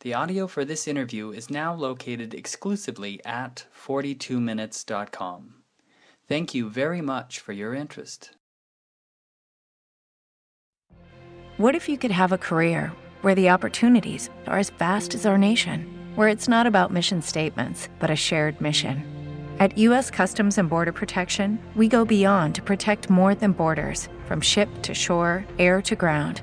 The audio for this interview is now located exclusively at 42minutes.com. Thank you very much for your interest. What if you could have a career where the opportunities are as vast as our nation, where it's not about mission statements, but a shared mission? At U.S. Customs and Border Protection, we go beyond to protect more than borders from ship to shore, air to ground,